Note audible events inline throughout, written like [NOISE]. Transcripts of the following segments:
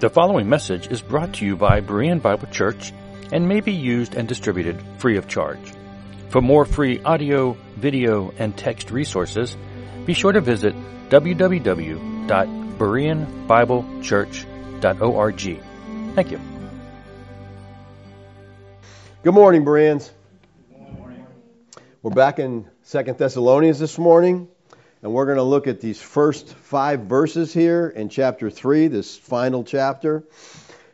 The following message is brought to you by Berean Bible Church and may be used and distributed free of charge. For more free audio, video, and text resources, be sure to visit www.bereanbiblechurch.org. Thank you. Good morning, Bereans. Good morning. We're back in Second Thessalonians this morning. And we're going to look at these first five verses here in chapter 3, this final chapter.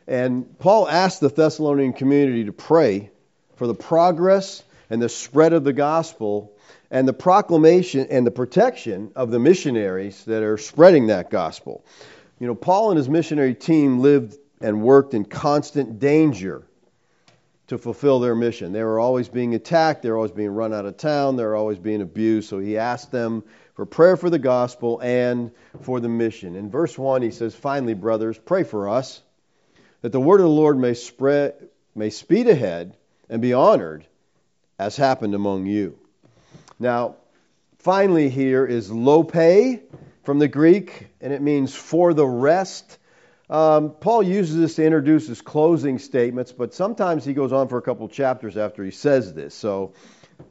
And Paul asked the Thessalonian community to pray for the progress and the spread of the gospel and the proclamation and the protection of the missionaries that are spreading that gospel. You know, Paul and his missionary team lived and worked in constant danger to fulfill their mission. They were always being attacked, they were always being run out of town, they were always being abused. So he asked them for prayer for the gospel and for the mission. In verse 1, he says, Finally, brothers, pray for us that the word of the Lord may spread, may speed ahead and be honored as happened among you. Now, finally, here is loipon from the Greek, and it means for the rest. Um, Paul uses this to introduce his closing statements, but sometimes he goes on for a couple chapters after he says this. So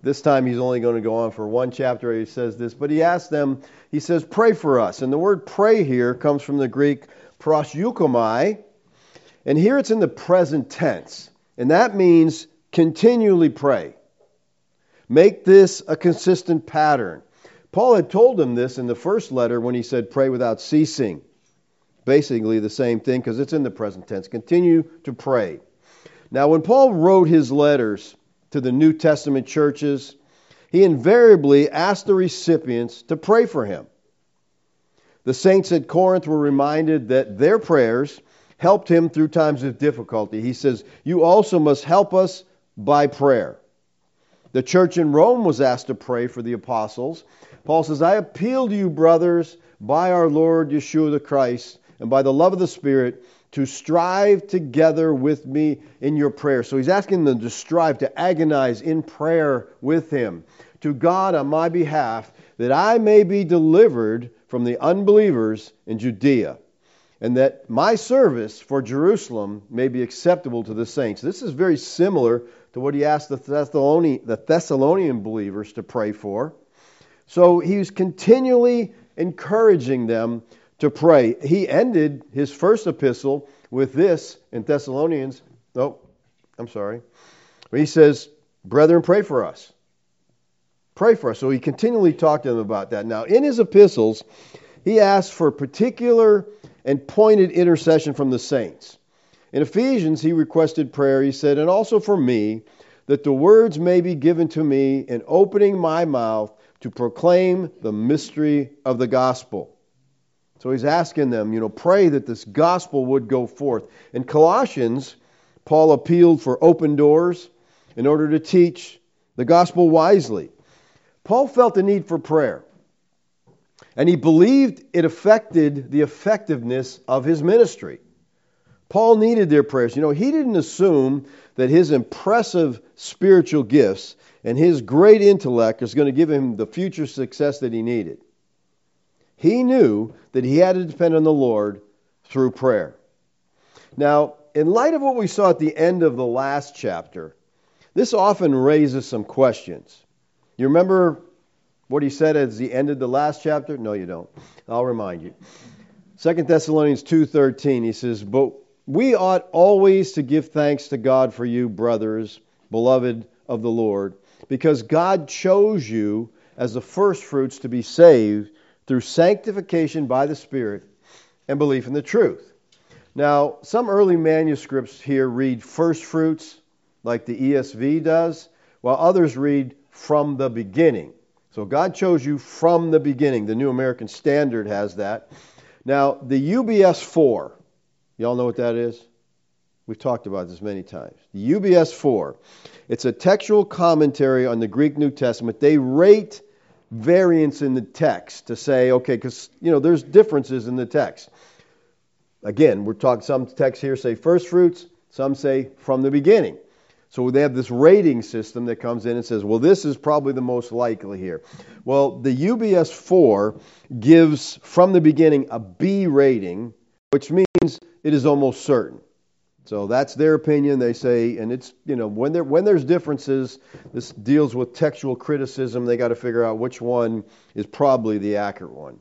this time he's only going to go on for one chapter. He says this, but he asks them, he says, pray for us. And the word pray here comes from the Greek proseuchomai, and here it's in the present tense. And that means continually pray. Make this a consistent pattern. Paul had told them this in the first letter when he said, pray without ceasing. Basically the same thing because it's in the present tense. Continue to pray. Now, when Paul wrote his letters, to the New Testament churches, he invariably asked the recipients to pray for him. The saints at Corinth were reminded that their prayers helped him through times of difficulty. He says, You also must help us by prayer. The church in Rome was asked to pray for the apostles. Paul says, I appeal to you, brothers, by our Lord Yeshua the Christ, and by the love of the Spirit, to strive together with me in your prayer. So he's asking them to strive, to agonize in prayer with him to God on my behalf, that I may be delivered from the unbelievers in Judea, and that my service for Jerusalem may be acceptable to the saints. This is very similar to what he asked the Thessalonian, the Thessalonian believers to pray for. So he's continually encouraging them to pray. He ended his first epistle with this in Thessalonians. No, I'm sorry. He says, Brethren, pray for us. Pray for us. So he continually talked to them about that. Now, in his epistles, he asked for particular and pointed intercession from the saints. In Ephesians, he requested prayer, he said, and also for me, that the words may be given to me in opening my mouth to proclaim the mystery of the gospel so he's asking them, you know, pray that this gospel would go forth. In Colossians, Paul appealed for open doors in order to teach the gospel wisely. Paul felt the need for prayer, and he believed it affected the effectiveness of his ministry. Paul needed their prayers. You know, he didn't assume that his impressive spiritual gifts and his great intellect is going to give him the future success that he needed. He knew that he had to depend on the Lord through prayer. Now, in light of what we saw at the end of the last chapter, this often raises some questions. You remember what he said as he ended the last chapter? No, you don't. I'll remind you. 2 Thessalonians 2:13 he says, "But we ought always to give thanks to God for you, brothers, beloved of the Lord, because God chose you as the firstfruits to be saved through sanctification by the Spirit and belief in the truth. Now, some early manuscripts here read first fruits, like the ESV does, while others read from the beginning. So God chose you from the beginning. The New American Standard has that. Now, the UBS 4, y'all know what that is? We've talked about this many times. The UBS 4, it's a textual commentary on the Greek New Testament. They rate variance in the text to say, okay, because you know there's differences in the text. Again, we're talking some texts here say first fruits, some say from the beginning. So they have this rating system that comes in and says, well, this is probably the most likely here. Well, the UBS 4 gives from the beginning a B rating, which means it is almost certain. So that's their opinion. They say, and it's you know when there when there's differences, this deals with textual criticism. They got to figure out which one is probably the accurate one.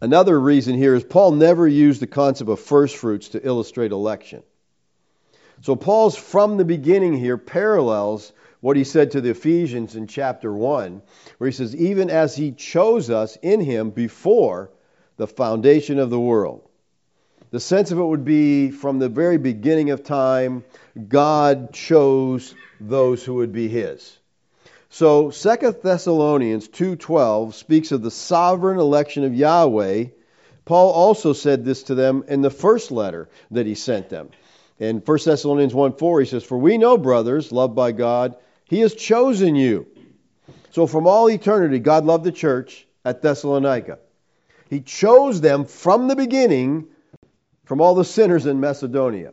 Another reason here is Paul never used the concept of first fruits to illustrate election. So Paul's from the beginning here parallels what he said to the Ephesians in chapter 1, where he says, Even as he chose us in him before the foundation of the world. The sense of it would be from the very beginning of time, God chose those who would be his. So 2 Thessalonians 2:12 speaks of the sovereign election of Yahweh. Paul also said this to them in the first letter that he sent them. In 1 Thessalonians 1:4 he says, "For we know, brothers, loved by God, he has chosen you." So from all eternity God loved the church at Thessalonica. He chose them from the beginning from all the sinners in Macedonia.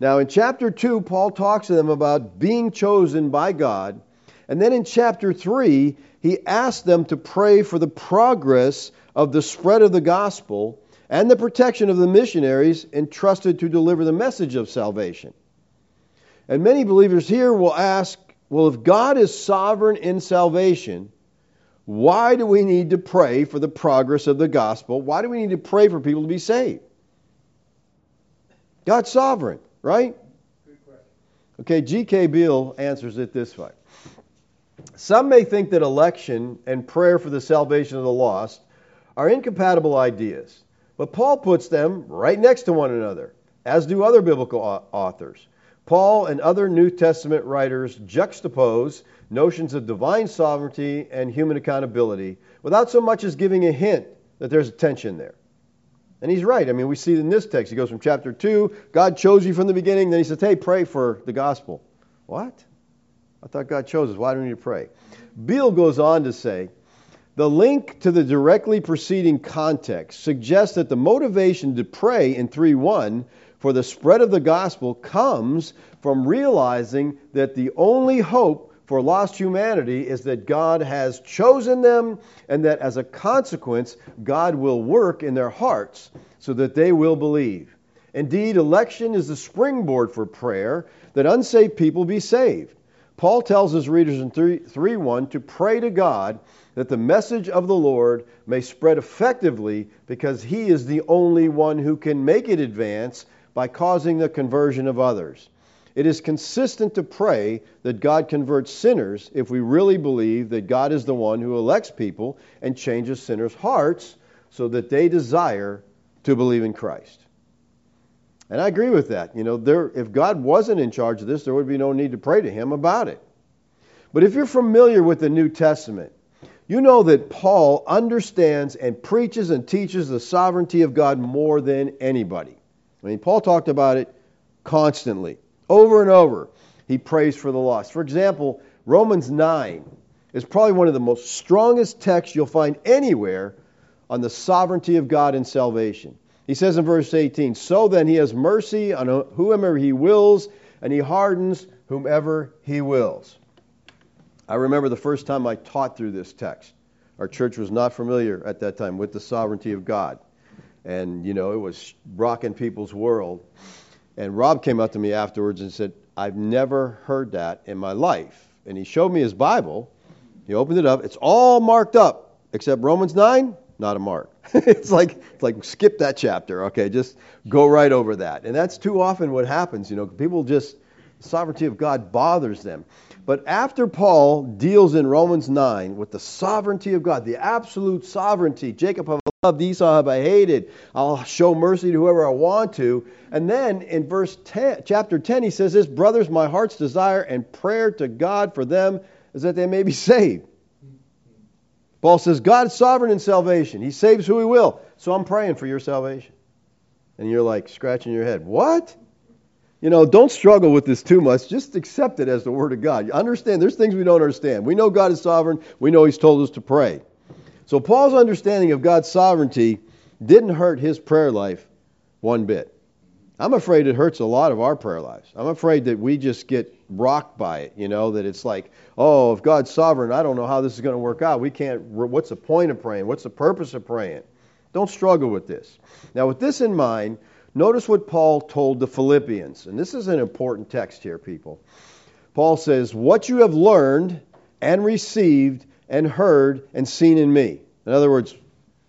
Now, in chapter 2, Paul talks to them about being chosen by God. And then in chapter 3, he asks them to pray for the progress of the spread of the gospel and the protection of the missionaries entrusted to deliver the message of salvation. And many believers here will ask, well, if God is sovereign in salvation, why do we need to pray for the progress of the gospel? Why do we need to pray for people to be saved? God's sovereign, right? Okay, G.K. Beale answers it this way. Some may think that election and prayer for the salvation of the lost are incompatible ideas, but Paul puts them right next to one another, as do other biblical authors. Paul and other New Testament writers juxtapose notions of divine sovereignty and human accountability without so much as giving a hint that there's a tension there. And he's right. I mean, we see in this text, he goes from chapter 2, God chose you from the beginning. Then he says, hey, pray for the gospel. What? I thought God chose us. Why do we need to pray? Beale goes on to say, the link to the directly preceding context suggests that the motivation to pray in 3:1 for the spread of the gospel comes from realizing that the only hope for lost humanity is that God has chosen them and that as a consequence, God will work in their hearts so that they will believe. Indeed, election is the springboard for prayer that unsaved people be saved. Paul tells his readers in 3, 3 1 to pray to God that the message of the Lord may spread effectively because he is the only one who can make it advance by causing the conversion of others. It is consistent to pray that God converts sinners if we really believe that God is the one who elects people and changes sinners' hearts so that they desire to believe in Christ. And I agree with that. You know, there, if God wasn't in charge of this, there would be no need to pray to Him about it. But if you're familiar with the New Testament, you know that Paul understands and preaches and teaches the sovereignty of God more than anybody. I mean, Paul talked about it constantly. Over and over, he prays for the lost. For example, Romans 9 is probably one of the most strongest texts you'll find anywhere on the sovereignty of God in salvation. He says in verse 18, So then he has mercy on whomever he wills, and he hardens whomever he wills. I remember the first time I taught through this text. Our church was not familiar at that time with the sovereignty of God. And, you know, it was rocking people's world. And Rob came up to me afterwards and said, I've never heard that in my life. And he showed me his Bible. He opened it up. It's all marked up except Romans 9, not a mark. [LAUGHS] it's like it's like skip that chapter. Okay, just go right over that. And that's too often what happens, you know. People just sovereignty of God bothers them. But after Paul deals in Romans 9 with the sovereignty of God, the absolute sovereignty, Jacob have I loved, Esau have I hated, I'll show mercy to whoever I want to. And then in verse 10, chapter 10, he says this, Brothers, my heart's desire and prayer to God for them is that they may be saved. Paul says, God is sovereign in salvation. He saves who he will. So I'm praying for your salvation. And you're like scratching your head. What? You know, don't struggle with this too much. Just accept it as the Word of God. You understand, there's things we don't understand. We know God is sovereign. We know He's told us to pray. So Paul's understanding of God's sovereignty didn't hurt his prayer life one bit. I'm afraid it hurts a lot of our prayer lives. I'm afraid that we just get rocked by it, you know, that it's like, oh, if God's sovereign, I don't know how this is going to work out. We can't, what's the point of praying? What's the purpose of praying? Don't struggle with this. Now, with this in mind, notice what Paul told the Philippians. And this is an important text here, people. Paul says, What you have learned and received and heard and seen in me. In other words,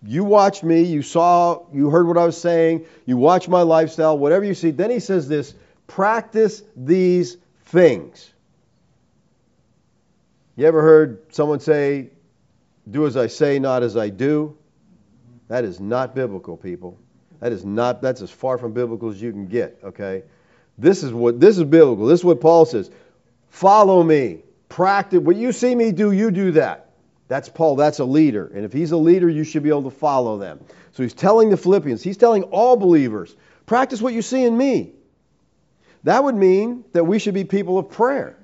you watched me, you saw, you heard what I was saying, you watched my lifestyle, whatever you see. Then he says this practice these things. You ever heard someone say, do as I say, not as I do? That is not biblical, people. That is not, that's as far from biblical as you can get, okay? This is what, this is biblical. This is what Paul says. Follow me. Practice. What you see me do, you do that. That's Paul. That's a leader. And if he's a leader, you should be able to follow them. So he's telling the Philippians, he's telling all believers, practice what you see in me. That would mean that we should be people of prayer.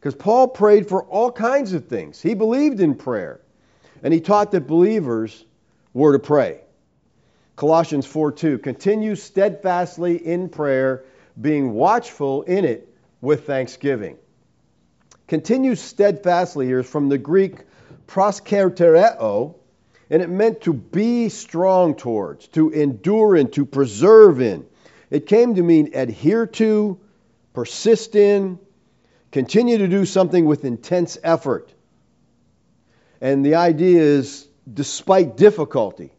Because Paul prayed for all kinds of things. He believed in prayer. And he taught that believers were to pray. Colossians 4 2. Continue steadfastly in prayer, being watchful in it with thanksgiving. Continue steadfastly here is from the Greek proskartereo, and it meant to be strong towards, to endure in, to preserve in. It came to mean adhere to, persist in, continue to do something with intense effort. And the idea is, despite difficulty,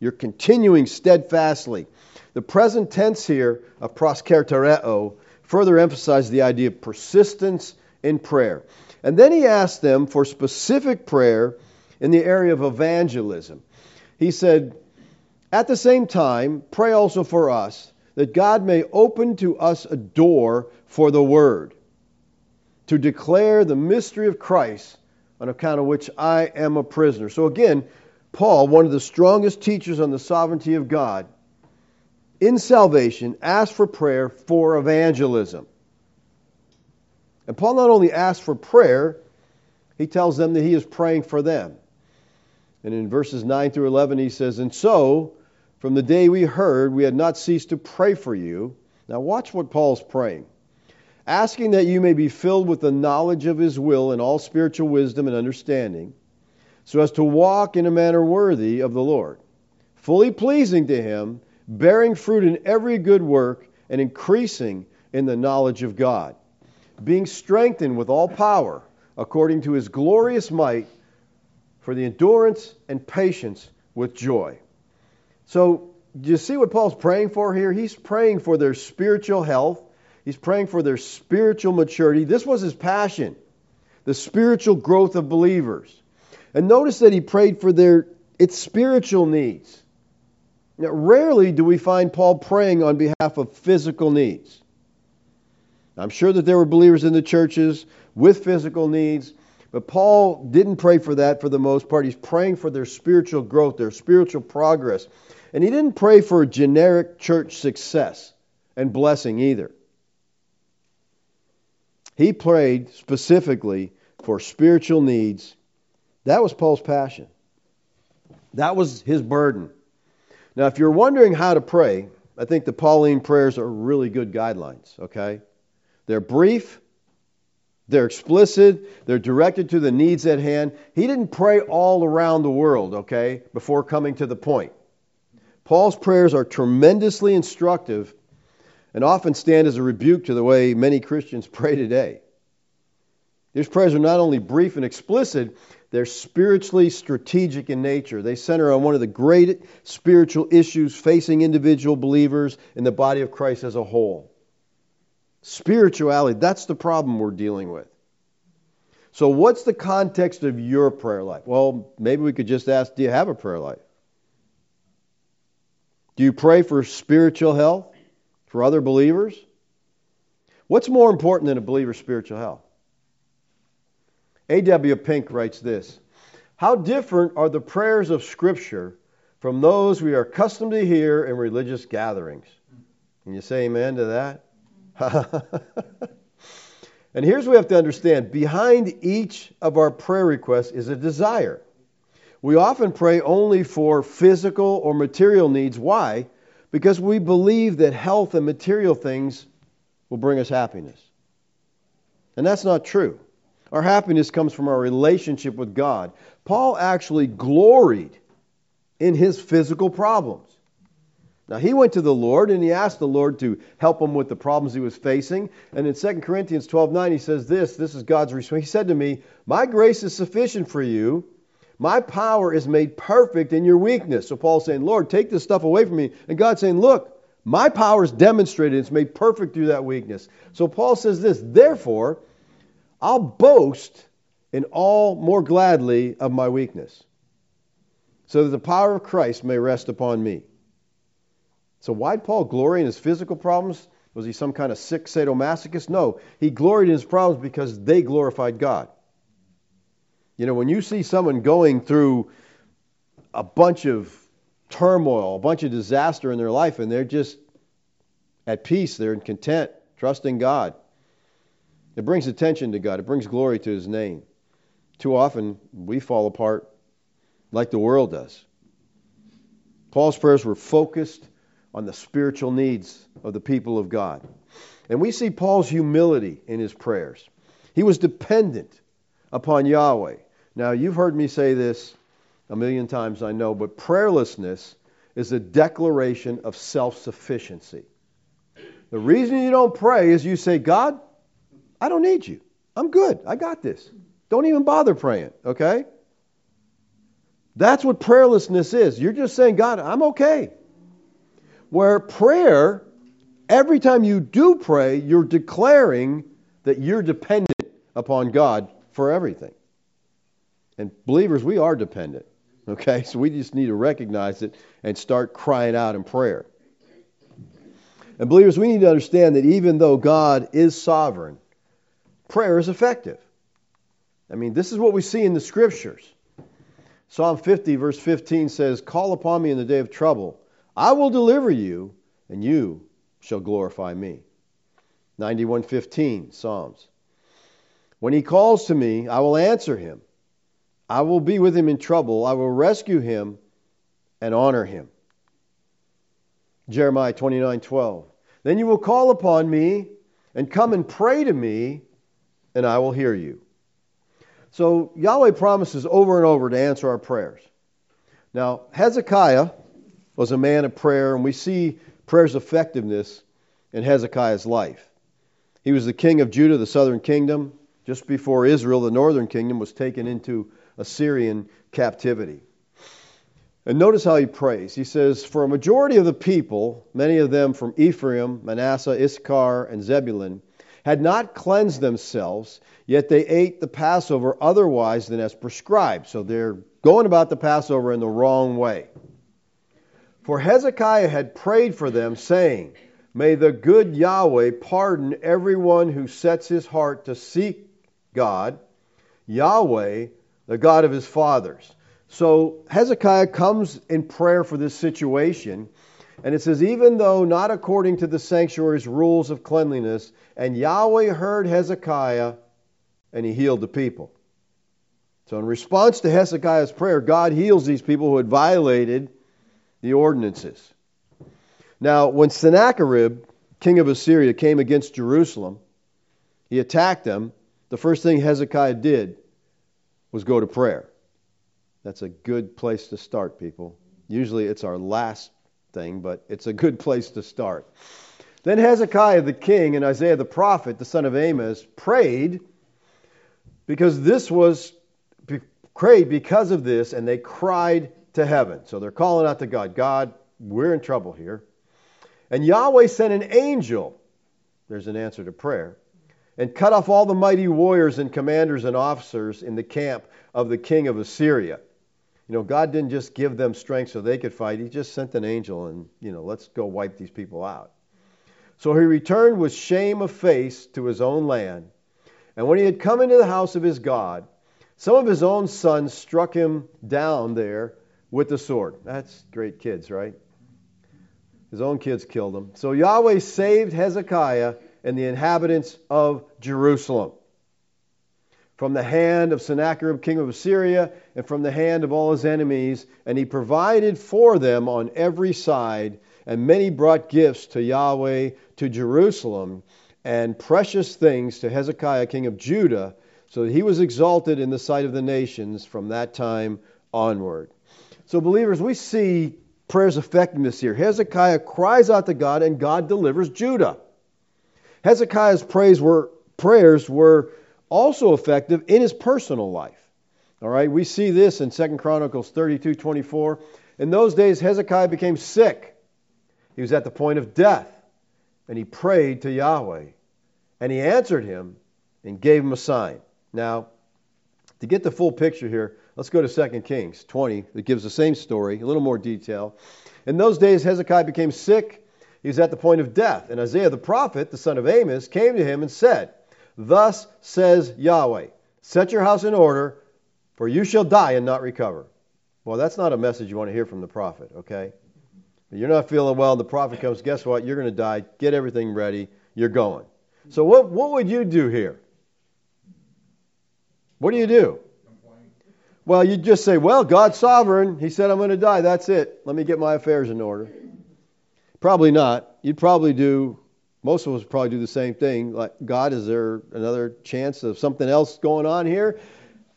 you're continuing steadfastly. The present tense here of proskartereo further emphasizes the idea of persistence in prayer. And then he asked them for specific prayer in the area of evangelism. He said, At the same time, pray also for us that God may open to us a door for the word, to declare the mystery of Christ, on account of which I am a prisoner. So again, Paul, one of the strongest teachers on the sovereignty of God, in salvation, asked for prayer for evangelism. And Paul not only asks for prayer, he tells them that he is praying for them. And in verses 9 through 11, he says, And so, from the day we heard, we had not ceased to pray for you. Now, watch what Paul's praying. Asking that you may be filled with the knowledge of his will and all spiritual wisdom and understanding so as to walk in a manner worthy of the Lord, fully pleasing to Him, bearing fruit in every good work, and increasing in the knowledge of God, being strengthened with all power according to His glorious might for the endurance and patience with joy. So, do you see what Paul's praying for here? He's praying for their spiritual health. He's praying for their spiritual maturity. This was his passion, the spiritual growth of believers. And notice that he prayed for their its spiritual needs. Now, rarely do we find Paul praying on behalf of physical needs. I'm sure that there were believers in the churches with physical needs, but Paul didn't pray for that for the most part. He's praying for their spiritual growth, their spiritual progress. And he didn't pray for generic church success and blessing either. He prayed specifically for spiritual needs that was Paul's passion. That was his burden. Now, if you're wondering how to pray, I think the Pauline prayers are really good guidelines, okay? They're brief, they're explicit, they're directed to the needs at hand. He didn't pray all around the world, okay, before coming to the point. Paul's prayers are tremendously instructive and often stand as a rebuke to the way many Christians [LAUGHS] pray today. These prayers are not only brief and explicit, they're spiritually strategic in nature. They center on one of the great spiritual issues facing individual believers in the body of Christ as a whole. Spirituality, that's the problem we're dealing with. So, what's the context of your prayer life? Well, maybe we could just ask do you have a prayer life? Do you pray for spiritual health for other believers? What's more important than a believer's spiritual health? A.W. Pink writes this How different are the prayers of Scripture from those we are accustomed to hear in religious gatherings? Can you say amen to that? [LAUGHS] and here's what we have to understand behind each of our prayer requests is a desire. We often pray only for physical or material needs. Why? Because we believe that health and material things will bring us happiness. And that's not true. Our happiness comes from our relationship with God. Paul actually gloried in his physical problems. Now, he went to the Lord and he asked the Lord to help him with the problems he was facing. And in 2 Corinthians 12 9, he says this this is God's response. He said to me, My grace is sufficient for you. My power is made perfect in your weakness. So Paul's saying, Lord, take this stuff away from me. And God's saying, Look, my power is demonstrated. It's made perfect through that weakness. So Paul says this, Therefore, I'll boast in all more gladly of my weakness, so that the power of Christ may rest upon me. So why'd Paul glory in his physical problems? Was he some kind of sick sadomasochist? No. He gloried in his problems because they glorified God. You know, when you see someone going through a bunch of turmoil, a bunch of disaster in their life, and they're just at peace, they're in content, trusting God, it brings attention to God, it brings glory to His name. Too often, we fall apart like the world does. Paul's prayers were focused on the spiritual needs of the people of God. And we see Paul's humility in his prayers. He was dependent upon Yahweh. Now, you've heard me say this a million times, I know, but prayerlessness is a declaration of self sufficiency. The reason you don't pray is you say, God, I don't need you. I'm good. I got this. Don't even bother praying, okay? That's what prayerlessness is. You're just saying, God, I'm okay. Where prayer, every time you do pray, you're declaring that you're dependent upon God for everything. And believers, we are dependent. Okay? [LAUGHS] So we just need to recognize it and start crying out in prayer. And believers, we need to understand that even though God is sovereign, prayer is effective. I mean, this is what we see in the scriptures. Psalm 50, verse 15 says, Call upon me in the day of trouble. I will deliver you, and you shall glorify me. 91:15 Psalms. When he calls to me, I will answer him. I will be with him in trouble. I will rescue him and honor him. Jeremiah 29:12. Then you will call upon me and come and pray to me, and I will hear you. So Yahweh promises over and over to answer our prayers. Now, Hezekiah was a man of prayer, and we see prayer's effectiveness in Hezekiah's life. He was the king of Judah, the southern kingdom, just before Israel, the northern kingdom, was taken into Assyrian captivity. And notice how he prays. He says, For a majority of the people, many of them from Ephraim, Manasseh, Issachar, and Zebulun, had not cleansed themselves, yet they ate the Passover otherwise than as prescribed. So they're going about the Passover in the wrong way. For Hezekiah had prayed for them, saying, May the good Yahweh pardon everyone who sets his heart to seek God, Yahweh, the God of his fathers. So Hezekiah comes in prayer for this situation, and it says, Even though not according to the sanctuary's rules of cleanliness, and Yahweh heard Hezekiah, and he healed the people. So, in response to Hezekiah's prayer, God heals these people who had violated the ordinances. Now, when Sennacherib, king of Assyria, came against Jerusalem, he attacked them. The first thing Hezekiah did was go to prayer. That's a good place to start, people. Usually it's our last thing, but it's a good place to start. Then Hezekiah the king and Isaiah the prophet, the son of Amos, prayed because this was prayed because of this, and they cried to heaven. So they're calling out to God God, we're in trouble here. And Yahweh sent an angel, there's an answer to prayer, and cut off all the mighty warriors and commanders and officers in the camp of the king of Assyria. You know, God didn't just give them strength so they could fight, He just sent an angel and, you know, let's go wipe these people out. So he returned with shame of face to his own land. And when he had come into the house of his God, some of his own sons struck him down there with the sword. That's great kids, right? His own kids killed him. So Yahweh saved Hezekiah and the inhabitants of Jerusalem from the hand of Sennacherib, king of Assyria, and from the hand of all his enemies, and he provided for them on every side. And many brought gifts to Yahweh to Jerusalem, and precious things to Hezekiah, king of Judah, so that he was exalted in the sight of the nations from that time onward. So, believers, we see prayer's effectiveness here. Hezekiah cries out to God, and God delivers Judah. Hezekiah's praise were, prayers were also effective in his personal life. All right, we see this in 2 Chronicles 32 24. In those days, Hezekiah became sick. He was at the point of death, and he prayed to Yahweh. And he answered him and gave him a sign. Now, to get the full picture here, let's go to 2 Kings 20 that gives the same story, a little more detail. In those days, Hezekiah became sick. He was at the point of death. And Isaiah the prophet, the son of Amos, came to him and said, Thus says Yahweh, Set your house in order, for you shall die and not recover. Well, that's not a message you want to hear from the prophet, okay? You're not feeling well, the prophet comes, guess what? You're going to die. Get everything ready. You're going. So, what, what would you do here? What do you do? Well, you just say, Well, God's sovereign. He said I'm going to die. That's it. Let me get my affairs in order. Probably not. You'd probably do, most of us probably do the same thing. Like, God, is there another chance of something else going on here?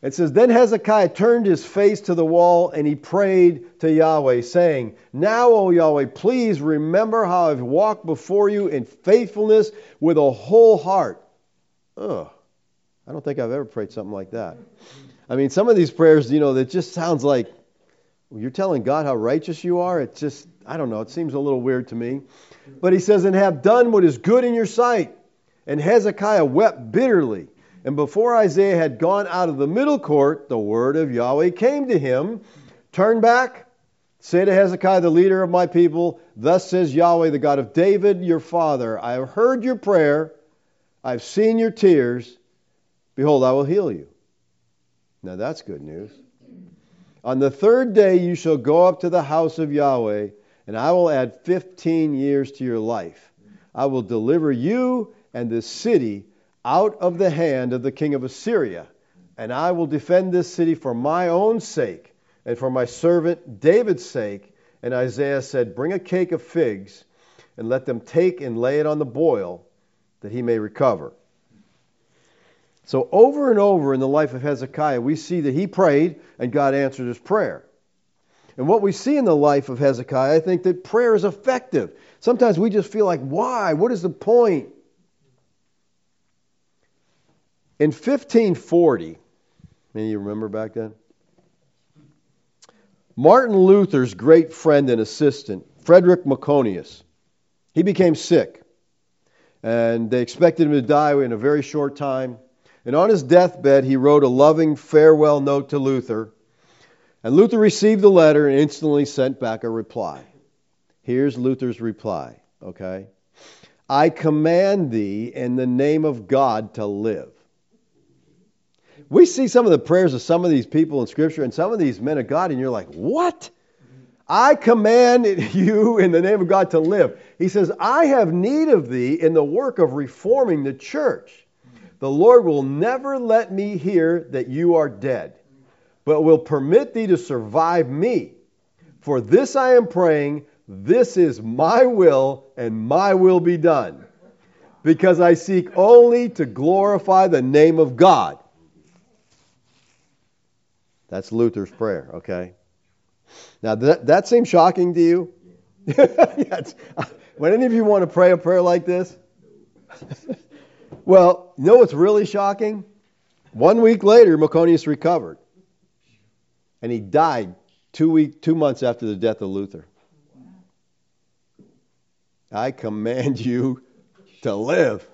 It says, Then Hezekiah turned his face to the wall and he prayed to Yahweh, saying, Now, O Yahweh, please remember how I've walked before you in faithfulness with a whole heart. Ugh. I don't think I've ever prayed something like that. I mean, some of these prayers, you know, that just sounds like you're telling God how righteous you are. It just, I don't know, it seems a little weird to me. But he says, And have done what is good in your sight. And Hezekiah wept bitterly. And before Isaiah had gone out of the middle court, the word of Yahweh came to him Turn back, say to Hezekiah, the leader of my people, Thus says Yahweh, the God of David, your father, I have heard your prayer, I've seen your tears. Behold, I will heal you. Now that's good news. On the third day you shall go up to the house of Yahweh, and I will add 15 years to your life. I will deliver you and this city out of the hand of the king of Assyria, and I will defend this city for my own sake and for my servant David's sake. And Isaiah said, Bring a cake of figs, and let them take and lay it on the boil, that he may recover. So, over and over in the life of Hezekiah, we see that he prayed and God answered his prayer. And what we see in the life of Hezekiah, I think that prayer is effective. Sometimes we just feel like, why? What is the point? In 1540, any you remember back then? Martin Luther's great friend and assistant, Frederick Myconius, he became sick. And they expected him to die in a very short time. And on his deathbed, he wrote a loving farewell note to Luther. And Luther received the letter and instantly sent back a reply. Here's Luther's reply, okay? I command thee in the name of God to live. We see some of the prayers of some of these people in Scripture and some of these men of God, and you're like, what? I command [LAUGHS] you in the name of God to live. He says, I have need of thee in the work of reforming the church. The Lord will never let me hear that you are dead, but will permit thee to survive me. For this I am praying, this is my will, and my will be done. Because I seek only to glorify the name of God. That's Luther's prayer, okay? Now, that, that seems shocking to you? [LAUGHS] yes. When any of you want to pray a prayer like this? [LAUGHS] Well, you know what's really shocking? One week later, Myconius recovered. And he died two, week, two months after the death of Luther. I command you to live.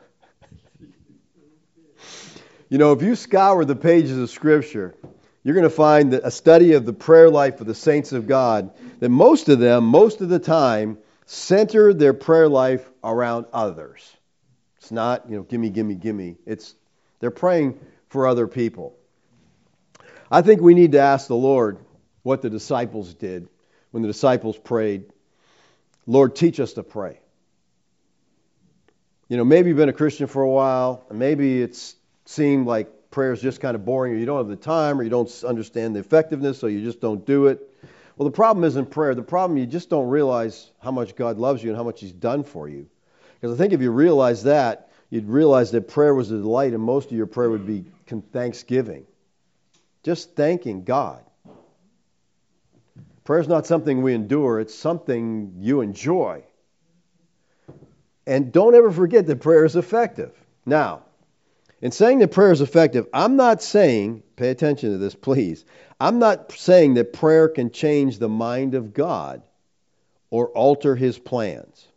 You know, if you scour the pages of Scripture, you're going to find that a study of the prayer life of the saints of God, that most of them, most of the time, center their prayer life around others. It's not, you know, gimme, gimme, gimme. It's they're praying for other people. I think we need to ask the Lord what the disciples did when the disciples prayed. Lord, teach us to pray. You know, maybe you've been a Christian for a while, and maybe it's seemed like prayer is just kind of boring, or you don't have the time, or you don't understand the effectiveness, so you just don't do it. Well, the problem isn't prayer. The problem you just don't realize how much God loves you and how much He's done for you. Because I think if you realize that, you'd realize that prayer was a delight, and most of your prayer would be thanksgiving. Just thanking God. Prayer is not something we endure, it's something you enjoy. And don't ever forget that prayer is effective. Now, in saying that prayer is effective, I'm not saying, pay attention to this, please. I'm not saying that prayer can change the mind of God or alter his plans.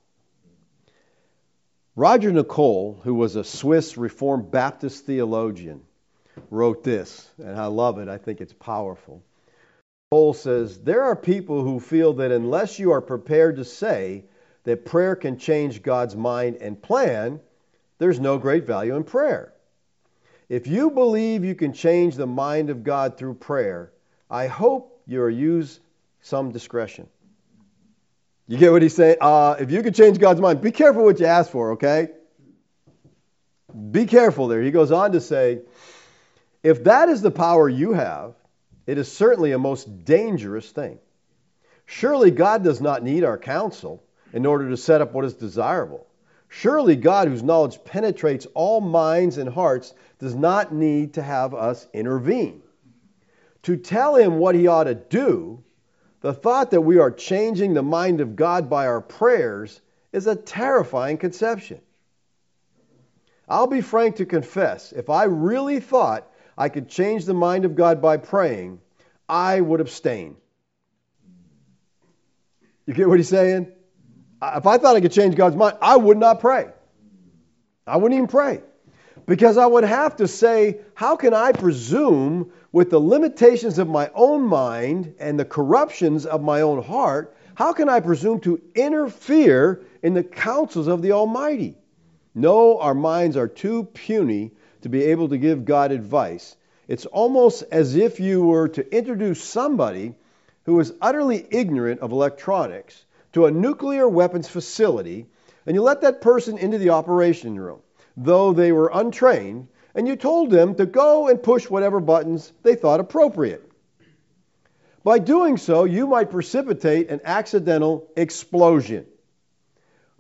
Roger Nicole, who was a Swiss Reformed Baptist theologian, wrote this, and I love it. I think it's powerful. Nicole says, There are people who feel that unless you are prepared to say that prayer can change God's mind and plan, there's no great value in prayer. If you believe you can change the mind of God through prayer, I hope you use some discretion. You get what he's saying? Uh, if you can change God's mind, be careful what you ask for, okay? Be careful there. He goes on to say, if that is the power you have, it is certainly a most dangerous thing. Surely God does not need our counsel in order to set up what is desirable. Surely God, whose knowledge penetrates all minds and hearts, does not need to have us intervene. To tell him what he ought to do, the thought that we are changing the mind of God by our prayers is a terrifying conception. I'll be frank to confess, if I really thought I could change the mind of God by praying, I would abstain. You get what he's saying? If I thought I could change God's mind, I would not pray. I wouldn't even pray. Because I would have to say, how can I presume with the limitations of my own mind and the corruptions of my own heart, how can I presume to interfere in the counsels of the Almighty? No, our minds are too puny to be able to give God advice. It's almost as if you were to introduce somebody who is utterly ignorant of electronics to a nuclear weapons facility, and you let that person into the operation room, though they were untrained, and you told them to go and push whatever buttons they thought appropriate. By doing so, you might precipitate an accidental explosion.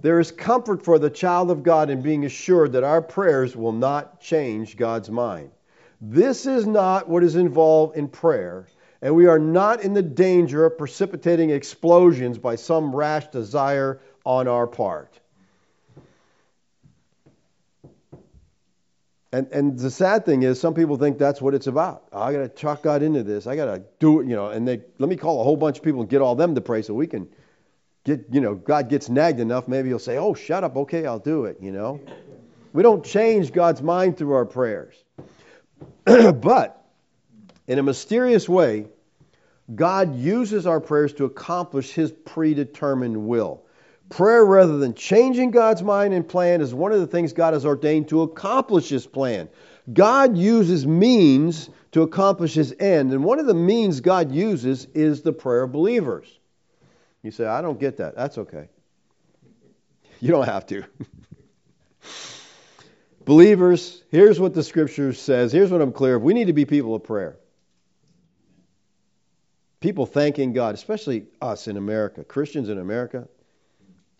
There is comfort for the child of God in being assured that our prayers will not change God's mind. This is not what is involved in prayer, and we are not in the danger of precipitating explosions by some rash desire on our part. And, and the sad thing is, some people think that's what it's about. Oh, I got to talk God into this. I got to do it, you know. And they let me call a whole bunch of people and get all them to pray so we can get, you know, God gets nagged enough. Maybe he'll say, "Oh, shut up. Okay, I'll do it." You know. We don't change God's mind through our prayers, [CLEARS THROAT] but in a mysterious way, God uses our prayers to accomplish His predetermined will. Prayer, rather than changing God's mind and plan, is one of the things God has ordained to accomplish His plan. God uses means to accomplish His end, and one of the means God uses is the prayer of believers. You say, I don't get that. That's okay. You don't have to. [LAUGHS] Believers, here's what the scripture says. Here's what I'm clear of. We need to be people of prayer. People thanking God, especially us in America, Christians in America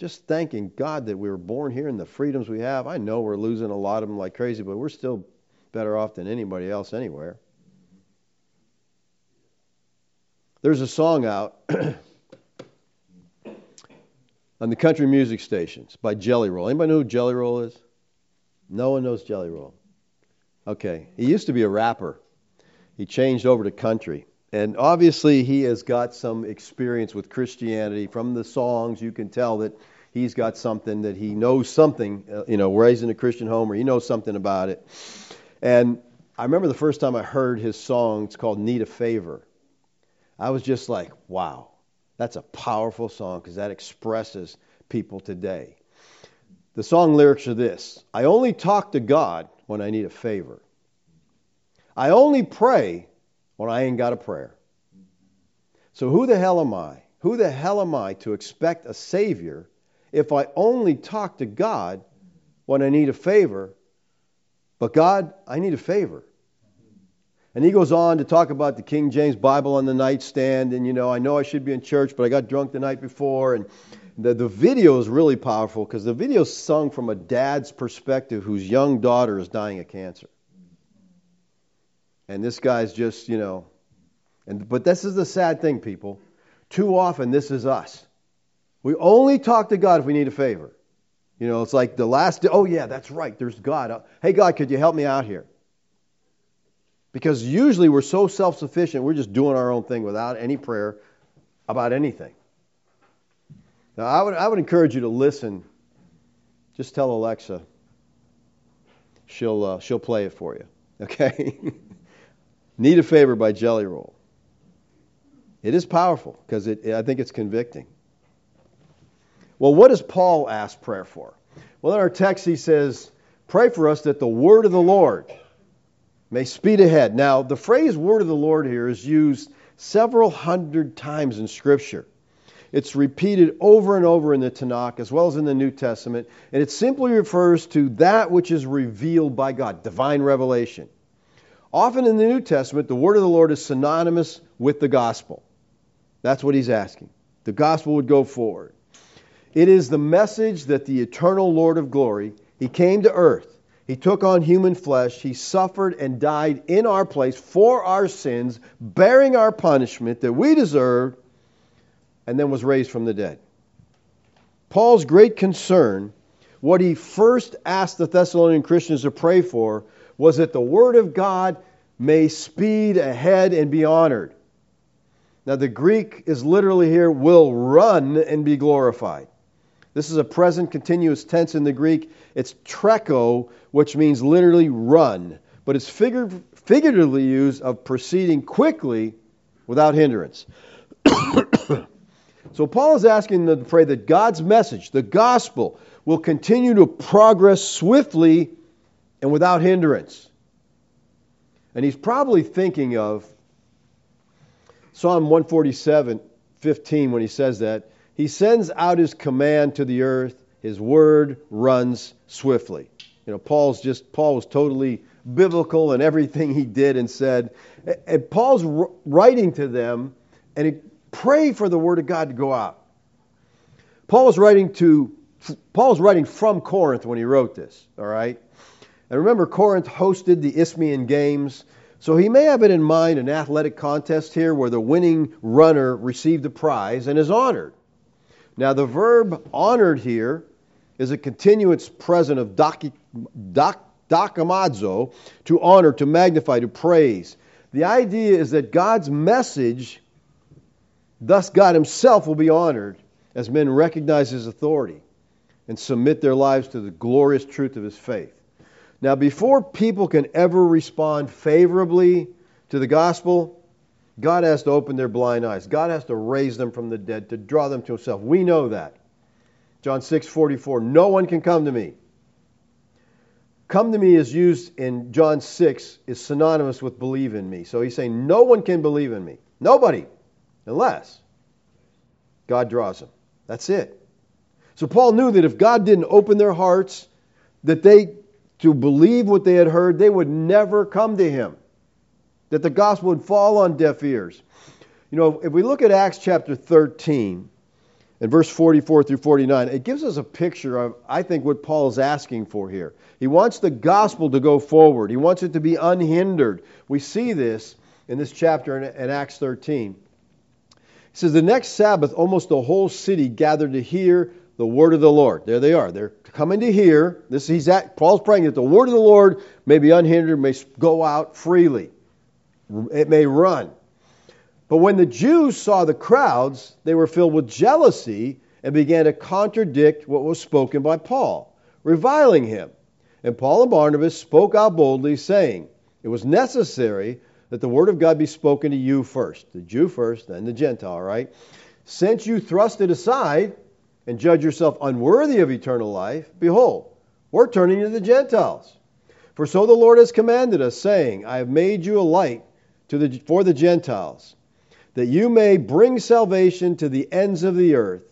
just thanking God that we were born here and the freedoms we have. I know we're losing a lot of them like crazy, but we're still better off than anybody else anywhere. There's a song out [CLEARS THROAT] on the country music stations by Jelly Roll. Anybody know who Jelly Roll is? No one knows Jelly Roll. Okay. He used to be a rapper. He changed over to country. And obviously, he has got some experience with Christianity. From the songs, you can tell that he's got something that he knows something, uh, you know, raised in a Christian home or he knows something about it. And I remember the first time I heard his song, it's called Need a Favor. I was just like, wow, that's a powerful song because that expresses people today. The song lyrics are this I only talk to God when I need a favor. I only pray when I ain't got a prayer. So who the hell am I? Who the hell am I to expect a Savior if I only talk to God when I need a favor, but God, I need a favor. And he goes on to talk about the King James Bible on the nightstand, and you know, I know I should be in church, but I got drunk the night before, and the, the video is really powerful because the video is sung from a dad's perspective whose young daughter is dying of cancer. And this guy's just, you know, and but this is the sad thing, people. too often this is us. We only talk to God if we need a favor. You know, it's like the last, oh yeah, that's right, there's God. Uh, hey, God, could you help me out here? Because usually we're so self sufficient, we're just doing our own thing without any prayer about anything. Now, I would, I would encourage you to listen. Just tell Alexa, she'll, uh, she'll play it for you. [LAUGHS] Okay? Need a Favor by Jelly Roll. It is powerful because it, I think it's convicting. Well, what does Paul ask prayer for? Well, in our text, he says, Pray for us that the word of the Lord may speed ahead. Now, the phrase word of the Lord here is used several hundred times in Scripture. It's repeated over and over in the Tanakh as well as in the New Testament, and it simply refers to that which is revealed by God, divine revelation. Often in the New Testament, the word of the Lord is synonymous with the gospel. That's what he's asking. The gospel would go forward. It is the message that the eternal Lord of glory, he came to earth he took on human flesh. He suffered and died in our place for our sins, bearing our punishment that we deserved, and then was raised from the dead. Paul's great concern, what he first asked the Thessalonian Christians to pray for, was that the Word of God may speed ahead and be honored. Now, the Greek is literally here, will run and be glorified. This is a present continuous tense in the Greek. It's treko, which means literally run, but it's figuratively used of proceeding quickly without hindrance. [COUGHS] so Paul is asking them to pray that God's message, the gospel, will continue to progress swiftly and without hindrance. And he's probably thinking of Psalm 147, 15, when he says that. He sends out his command to the earth, his word runs swiftly. You know, Paul's just Paul was totally biblical in everything he did and said. And Paul's writing to them and he pray for the word of God to go out. Paul was writing to Paul's writing from Corinth when he wrote this, all right? And remember Corinth hosted the Isthmian Games. So he may have it in mind an athletic contest here where the winning runner received a prize and is honored. Now, the verb honored here is a continuous present of dakamazo, to honor, to magnify, to praise. The idea is that God's message, thus God Himself, will be honored as men recognize His authority and submit their lives to the glorious truth of His faith. Now, before people can ever respond favorably to the gospel, God has to open their blind eyes. God has to raise them from the dead to draw them to himself. We know that. John 6:44 No one can come to me. Come to me is used in John 6 is synonymous with believe in me. So he's saying no one can believe in me. Nobody unless God draws them. That's it. So Paul knew that if God didn't open their hearts that they to believe what they had heard, they would never come to him that the gospel would fall on deaf ears. You know, if we look at Acts chapter 13 and verse 44 through 49, it gives us a picture of, I think, what Paul is asking for here. He wants the gospel to go forward, he wants it to be unhindered. We see this in this chapter in, in Acts 13. He says, The next Sabbath, almost the whole city gathered to hear the word of the Lord. There they are. They're coming to hear. This he's at, Paul's praying that the word of the Lord may be unhindered, may go out freely it may run. But when the Jews saw the crowds, they were filled with jealousy and began to contradict what was spoken by Paul, reviling him. And Paul and Barnabas spoke out boldly, saying, It was necessary that the word of God be spoken to you first, the Jew first, then the Gentile, right? Since you thrust it aside and judge yourself unworthy of eternal life, behold, we're turning to the Gentiles. For so the Lord has commanded us, saying, I have made you a light to the, for the Gentiles, that you may bring salvation to the ends of the earth.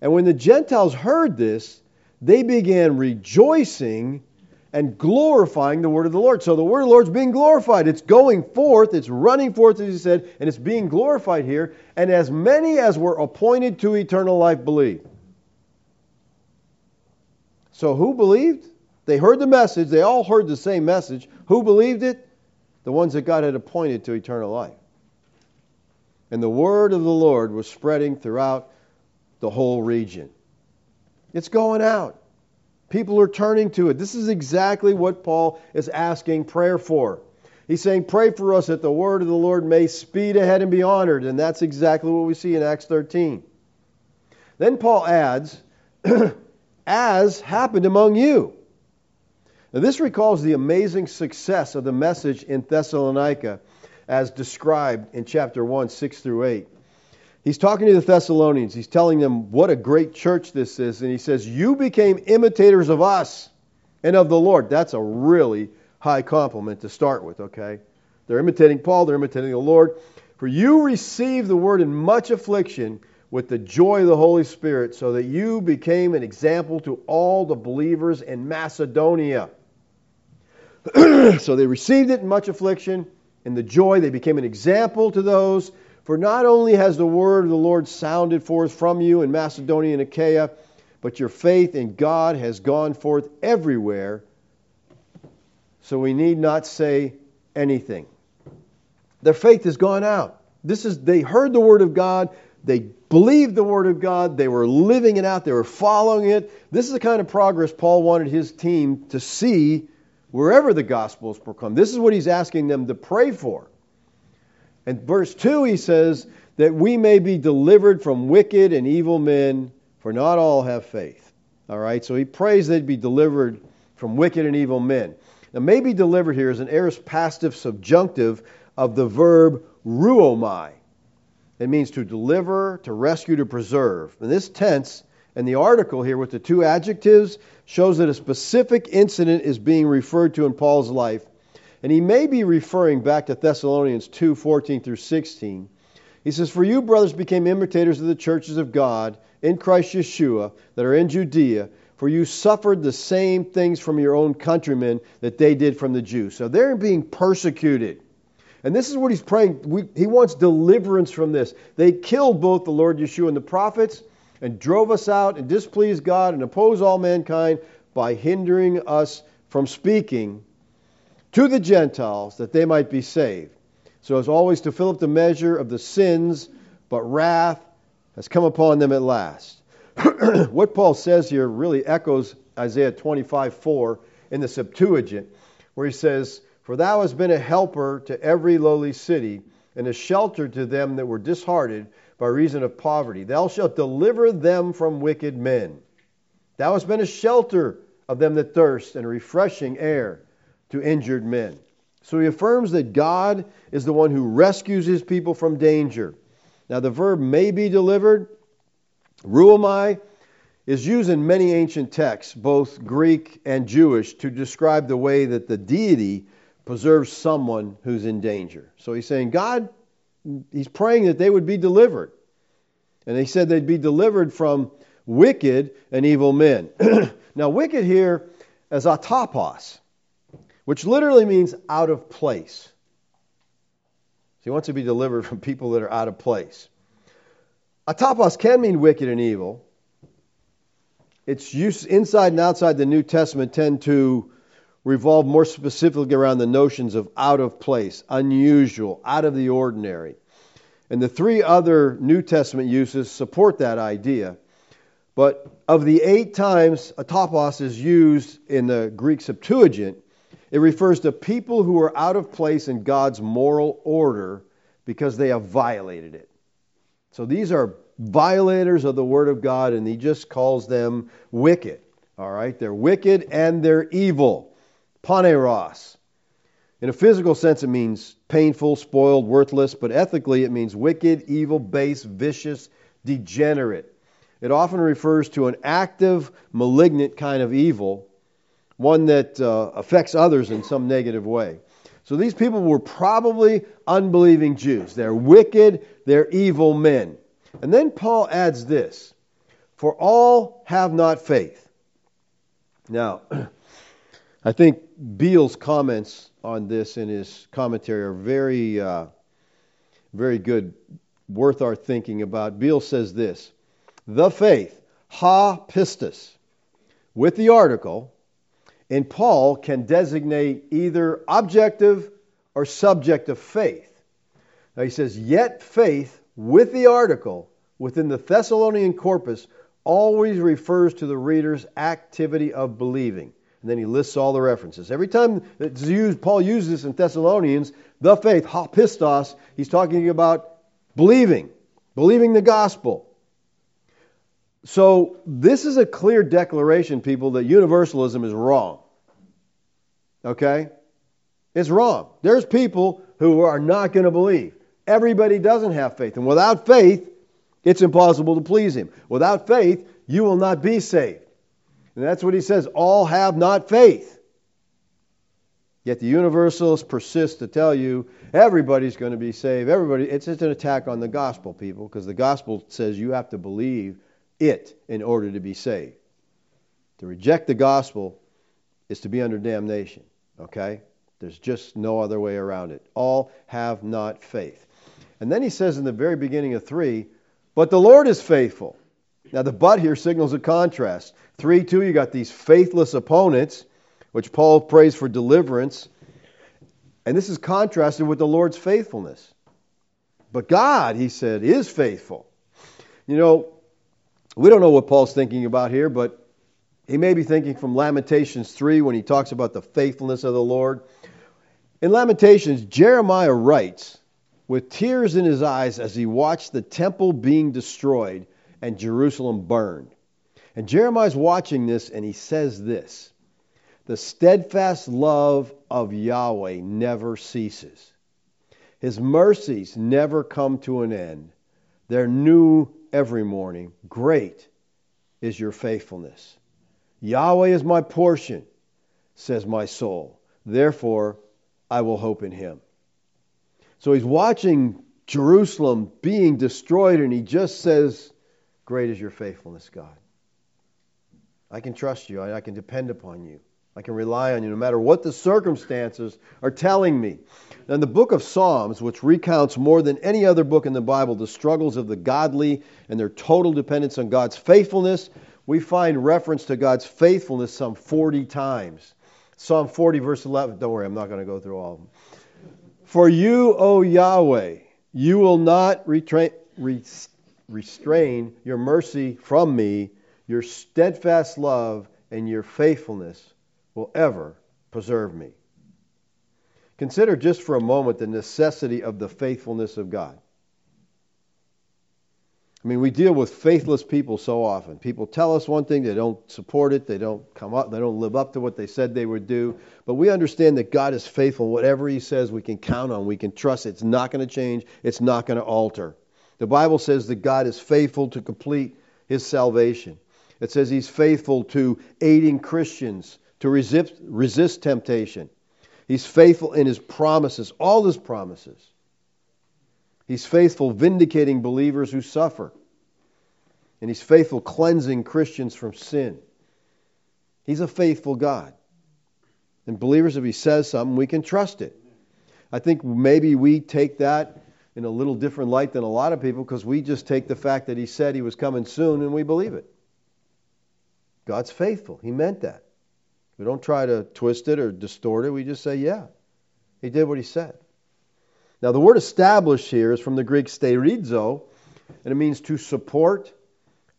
And when the Gentiles heard this, they began rejoicing and glorifying the word of the Lord. So the word of the Lord's being glorified. It's going forth, it's running forth, as he said, and it's being glorified here. And as many as were appointed to eternal life believed. So who believed? They heard the message. They all heard the same message. Who believed it? The ones that God had appointed to eternal life. And the word of the Lord was spreading throughout the whole region. It's going out. People are turning to it. This is exactly what Paul is asking prayer for. He's saying, Pray for us that the word of the Lord may speed ahead and be honored. And that's exactly what we see in Acts 13. Then Paul adds, [CLEARS THROAT] As happened among you. Now, this recalls the amazing success of the message in Thessalonica as described in chapter 1, 6 through 8. He's talking to the Thessalonians. He's telling them what a great church this is. And he says, You became imitators of us and of the Lord. That's a really high compliment to start with, okay? They're imitating Paul, they're imitating the Lord. For you received the word in much affliction with the joy of the Holy Spirit, so that you became an example to all the believers in Macedonia. [CLEARS THROAT] so they received it in much affliction. In the joy, they became an example to those. For not only has the word of the Lord sounded forth from you in Macedonia and Achaia, but your faith in God has gone forth everywhere so we need not say anything. Their faith has gone out. This is they heard the word of God, they believed the word of God, they were living it out, they were following it. This is the kind of progress Paul wanted his team to see wherever the gospel is proclaimed. This is what he's asking them to pray for. And verse 2 he says that we may be delivered from wicked and evil men, for not all have faith. All right, so he prays they'd be delivered from wicked and evil men. Now, may be delivered here is an aorist passive subjunctive of the verb ruomai. It means to deliver, to rescue, to preserve. In this tense, and the article here with the two adjectives shows that a specific incident is being referred to in Paul's life. And he may be referring back to Thessalonians 2 14 through 16. He says, For you, brothers, became imitators of the churches of God in Christ Yeshua that are in Judea, for you suffered the same things from your own countrymen that they did from the Jews. So they're being persecuted. And this is what he's praying. We, he wants deliverance from this. They killed both the Lord Yeshua and the prophets and drove us out and displeased God and opposed all mankind by hindering us from speaking to the Gentiles that they might be saved. So as always to fill up the measure of the sins, but wrath has come upon them at last. [CLEARS THROAT] what Paul says here really echoes Isaiah 25 4 in the Septuagint, where he says, For thou hast been a helper to every lowly city, and a shelter to them that were disheartened by reason of poverty. Thou shalt deliver them from wicked men. Thou hast been a shelter of them that thirst, and a refreshing air to injured men. So he affirms that God is the one who rescues his people from danger. Now, the verb may be delivered ruomai, is used in many ancient texts, both Greek and Jewish, to describe the way that the deity preserves someone who's in danger. So he's saying, God, he's praying that they would be delivered. And he said they'd be delivered from wicked and evil men. [CLEARS THROAT] now, wicked here is atopos, which literally means out of place. So he wants to be delivered from people that are out of place. Atopos can mean wicked and evil. Its use inside and outside the New Testament tend to revolve more specifically around the notions of out of place, unusual, out of the ordinary. And the three other New Testament uses support that idea. But of the eight times atopos is used in the Greek Septuagint, it refers to people who are out of place in God's moral order because they have violated it. So these are violators of the Word of God, and he just calls them wicked. All right? They're wicked and they're evil. Poneros. In a physical sense, it means painful, spoiled, worthless, but ethically, it means wicked, evil, base, vicious, degenerate. It often refers to an active, malignant kind of evil, one that uh, affects others in some negative way. So these people were probably unbelieving Jews. They're wicked, they're evil men. And then Paul adds this For all have not faith. Now, [CLEARS THROAT] I think Beale's comments on this in his commentary are very, uh, very good, worth our thinking about. Beale says this The faith, ha pistis, with the article, in Paul can designate either objective or subjective faith. Now he says, Yet faith with the article within the Thessalonian corpus always refers to the reader's activity of believing. And then he lists all the references. Every time that Paul uses this in Thessalonians, the faith, ha pistis, he's talking about believing, believing the gospel. So this is a clear declaration, people, that universalism is wrong. Okay? It's wrong. There's people who are not going to believe. Everybody doesn't have faith. And without faith, it's impossible to please Him. Without faith, you will not be saved. And that's what He says all have not faith. Yet the universalists persist to tell you everybody's going to be saved. Everybody, it's just an attack on the gospel, people, because the gospel says you have to believe it in order to be saved. To reject the gospel is to be under damnation. Okay? There's just no other way around it. All have not faith. And then he says in the very beginning of 3, but the Lord is faithful. Now the but here signals a contrast. 3 2, you got these faithless opponents, which Paul prays for deliverance. And this is contrasted with the Lord's faithfulness. But God, he said, is faithful. You know, we don't know what Paul's thinking about here, but he may be thinking from Lamentations 3 when he talks about the faithfulness of the Lord. In Lamentations, Jeremiah writes, with tears in his eyes as he watched the temple being destroyed and Jerusalem burned. And Jeremiah's watching this and he says this The steadfast love of Yahweh never ceases, His mercies never come to an end. They're new every morning. Great is your faithfulness. Yahweh is my portion, says my soul. Therefore, I will hope in him. So he's watching Jerusalem being destroyed, and he just says, Great is your faithfulness, God. I can trust you. I can depend upon you. I can rely on you no matter what the circumstances are telling me. In the book of Psalms, which recounts more than any other book in the Bible the struggles of the godly and their total dependence on God's faithfulness, we find reference to God's faithfulness some 40 times. Psalm 40, verse 11. Don't worry, I'm not going to go through all of them. For you, O Yahweh, you will not restrain your mercy from me, your steadfast love and your faithfulness will ever preserve me. Consider just for a moment the necessity of the faithfulness of God. I mean, we deal with faithless people so often. People tell us one thing, they don't support it, they don't come up, they don't live up to what they said they would do. But we understand that God is faithful. Whatever He says, we can count on, we can trust. It's not going to change, it's not going to alter. The Bible says that God is faithful to complete His salvation. It says He's faithful to aiding Christians to resist, resist temptation. He's faithful in His promises, all His promises. He's faithful vindicating believers who suffer. And he's faithful cleansing Christians from sin. He's a faithful God. And believers, if he says something, we can trust it. I think maybe we take that in a little different light than a lot of people because we just take the fact that he said he was coming soon and we believe it. God's faithful. He meant that. We don't try to twist it or distort it. We just say, yeah, he did what he said. Now, the word established here is from the Greek sterizo, and it means to support,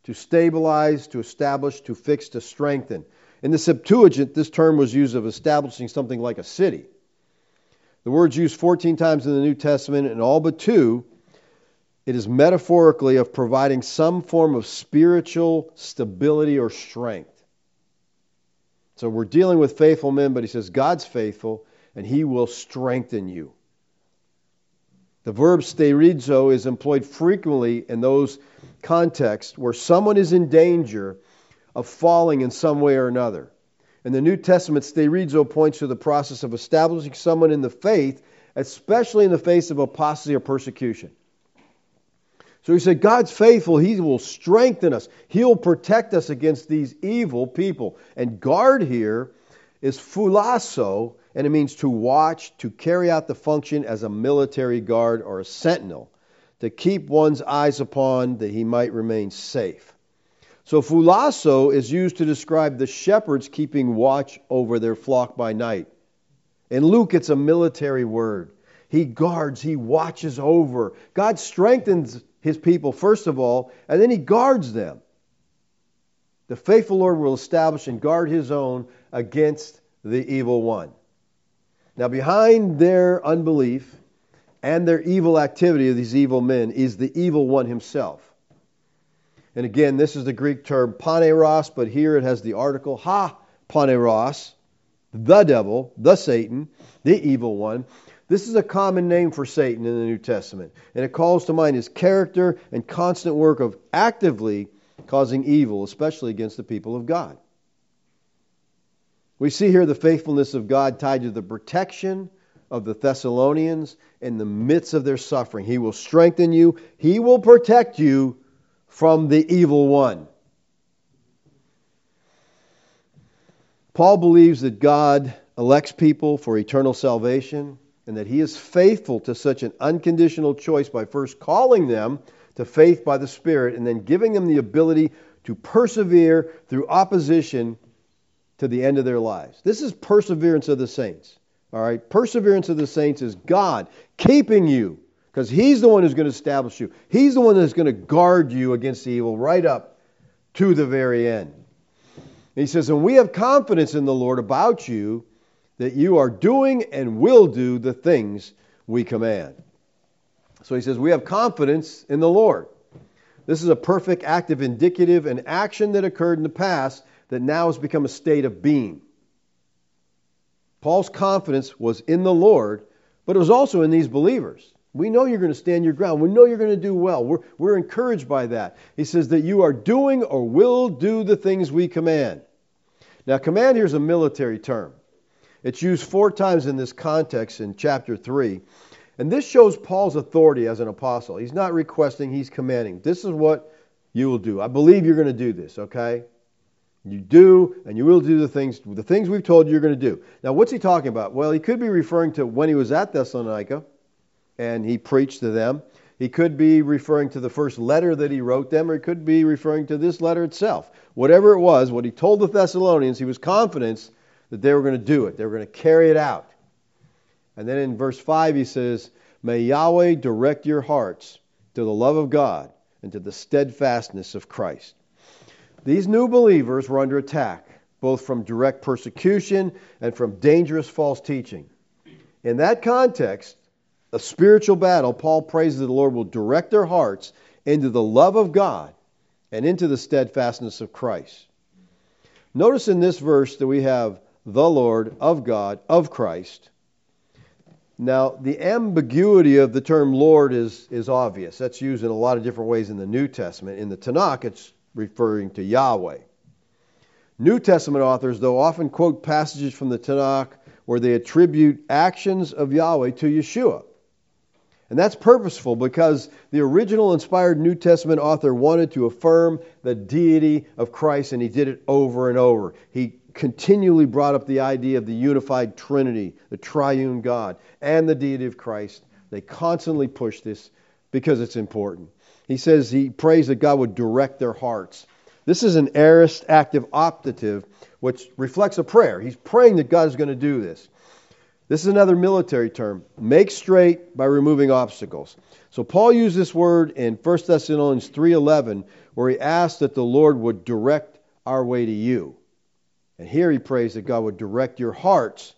to stabilize, to establish, to fix, to strengthen. In the Septuagint, this term was used of establishing something like a city. The word's used 14 times in the New Testament, and all but two, it is metaphorically of providing some form of spiritual stability or strength. So we're dealing with faithful men, but he says God's faithful, and he will strengthen you. The verb sterizo is employed frequently in those contexts where someone is in danger of falling in some way or another. In the New Testament, sterizo points to the process of establishing someone in the faith, especially in the face of apostasy or persecution. So he said, God's faithful. He will strengthen us. He'll protect us against these evil people. And guard here is phulasso, and it means to watch, to carry out the function as a military guard or a sentinel, to keep one's eyes upon that he might remain safe. So phulasso is used to describe the shepherds keeping watch over their flock by night. In Luke, it's a military word. He guards, he watches over. God strengthens his people, first of all, and then he guards them. The faithful Lord will establish and guard his own against the evil one. Now, behind their unbelief and their evil activity of these evil men is the evil one himself. And again, this is the Greek term poneros, but here it has the article ha poneros, the devil, the Satan, the evil one. This is a common name for Satan in the New Testament, and it calls to mind his character and constant work of actively causing evil, especially against the people of God. We see here the faithfulness of God tied to the protection of the Thessalonians in the midst of their suffering. He will strengthen you, He will protect you from the evil one. Paul believes that God elects people for eternal salvation and that he is faithful to such an unconditional choice by first calling them to faith by the Spirit and then giving them the ability to persevere through opposition to the end of their lives. This is perseverance of the saints. All right? Perseverance of the saints is God keeping you because He's the one who's going to establish you. He's the one that's going to guard you against the evil right up to the very end. he says, And we have confidence in the Lord about you that you are doing and will do the things we command. So he says, We have confidence in the Lord. This is a perfect active indicative and action that occurred in the past that now has become a state of being. Paul's confidence was in the Lord, but it was also in these believers. We know you're going to stand your ground. We know you're going to do well. We're, we're encouraged by that. He says that you are doing or will do the things we command. Now, command here is a military term. It's used four times in this context in chapter 3. And this shows Paul's authority as an apostle. He's not requesting, he's commanding. This is what you will do. I believe you're going to do this, okay? You do, and you will do the things, the things we've told you you're going to do. Now, what's he talking about? Well, he could be referring to when he was at Thessalonica and he preached to them. He could be referring to the first letter that he wrote them, or he could be referring to this letter itself. Whatever it was, what he told the Thessalonians, he was confident that they were going to do it. They were going to carry it out. And then in verse 5, he says, May Yahweh direct your hearts to the love of God and to the steadfastness of Christ. These new believers were under attack, both from direct persecution and from dangerous false teaching. In that context, a spiritual battle, Paul prays that the Lord will direct their hearts into the love of God and into the steadfastness of Christ. Notice in this verse that we have the Lord, of God, of Christ. Now, the ambiguity of the term Lord is, is obvious. That's used in a lot of different ways in the New Testament. In the Tanakh, it's referring to Yahweh. New Testament authors, though, often quote passages from the Tanakh where they attribute actions of Yahweh to Yeshua. And that's purposeful because the original inspired New Testament author wanted to affirm the deity of Christ, and he did it over and over. He continually brought up the idea of the unified Trinity, the triune God, and the deity of Christ. They constantly push this because it's important. He says he prays that God would direct their hearts. This is an aorist active optative, which reflects a prayer. He's praying that God is going to do this. This is another military term. Make straight by removing obstacles. So Paul used this word in 1 Thessalonians 3:11 where he asked that the Lord would direct our way to you. And here he prays that God would direct your hearts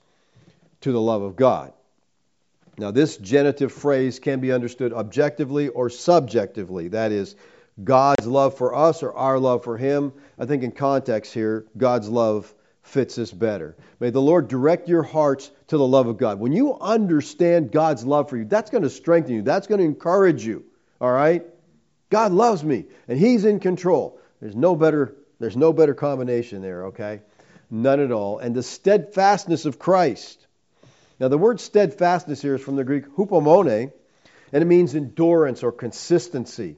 to the love of God. Now this genitive phrase can be understood objectively or subjectively. That is God's love for us or our love for him. I think in context here, God's love fits us better. May the Lord direct your hearts to the love of God. When you understand God's love for you, that's going to strengthen you. That's going to encourage you. All right? God loves me and he's in control. There's no better there's no better combination there, okay? None at all. And the steadfastness of Christ. Now the word steadfastness here is from the Greek hupomone and it means endurance or consistency.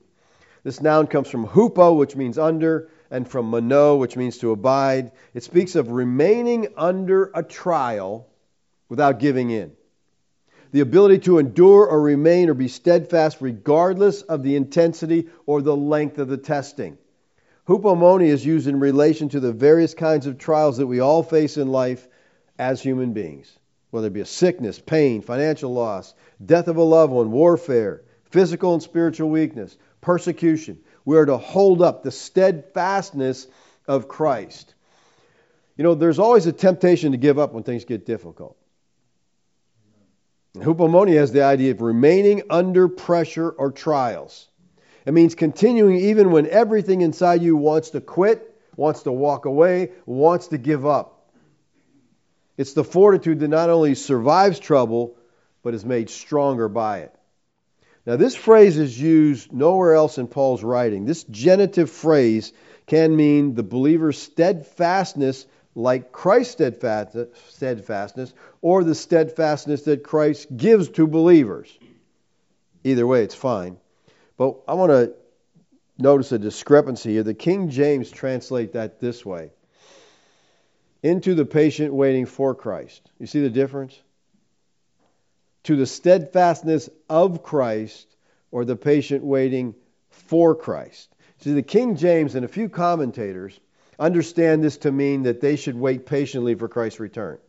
This noun comes from hupo, which means under, and from mano, which means to abide. It speaks of remaining under a trial without giving in. The ability to endure or remain or be steadfast regardless of the intensity or the length of the testing. Hupomone is used in relation to the various kinds of trials that we all face in life as human beings, whether it be a sickness, pain, financial loss, death of a loved one, warfare, physical and spiritual weakness, persecution. We are to hold up the steadfastness of Christ. You know, there's always a temptation to give up when things get difficult. Hupomone has the idea of remaining under pressure or trials. It means continuing even when everything inside you wants to quit, wants to walk away, wants to give up. It's the fortitude that not only survives trouble, but is made stronger by it. Now, this phrase is used nowhere else in Paul's writing. This genitive phrase can mean the believer's steadfastness, like Christ's steadfastness, or the steadfastness that Christ gives to believers. Either way, it's fine. But I want to notice a discrepancy here. The King James translate that this way into the patient waiting for Christ. You see the difference? To the steadfastness of Christ or the patient waiting for Christ. See, the King James and a few commentators understand this to mean that they should wait patiently for Christ's return.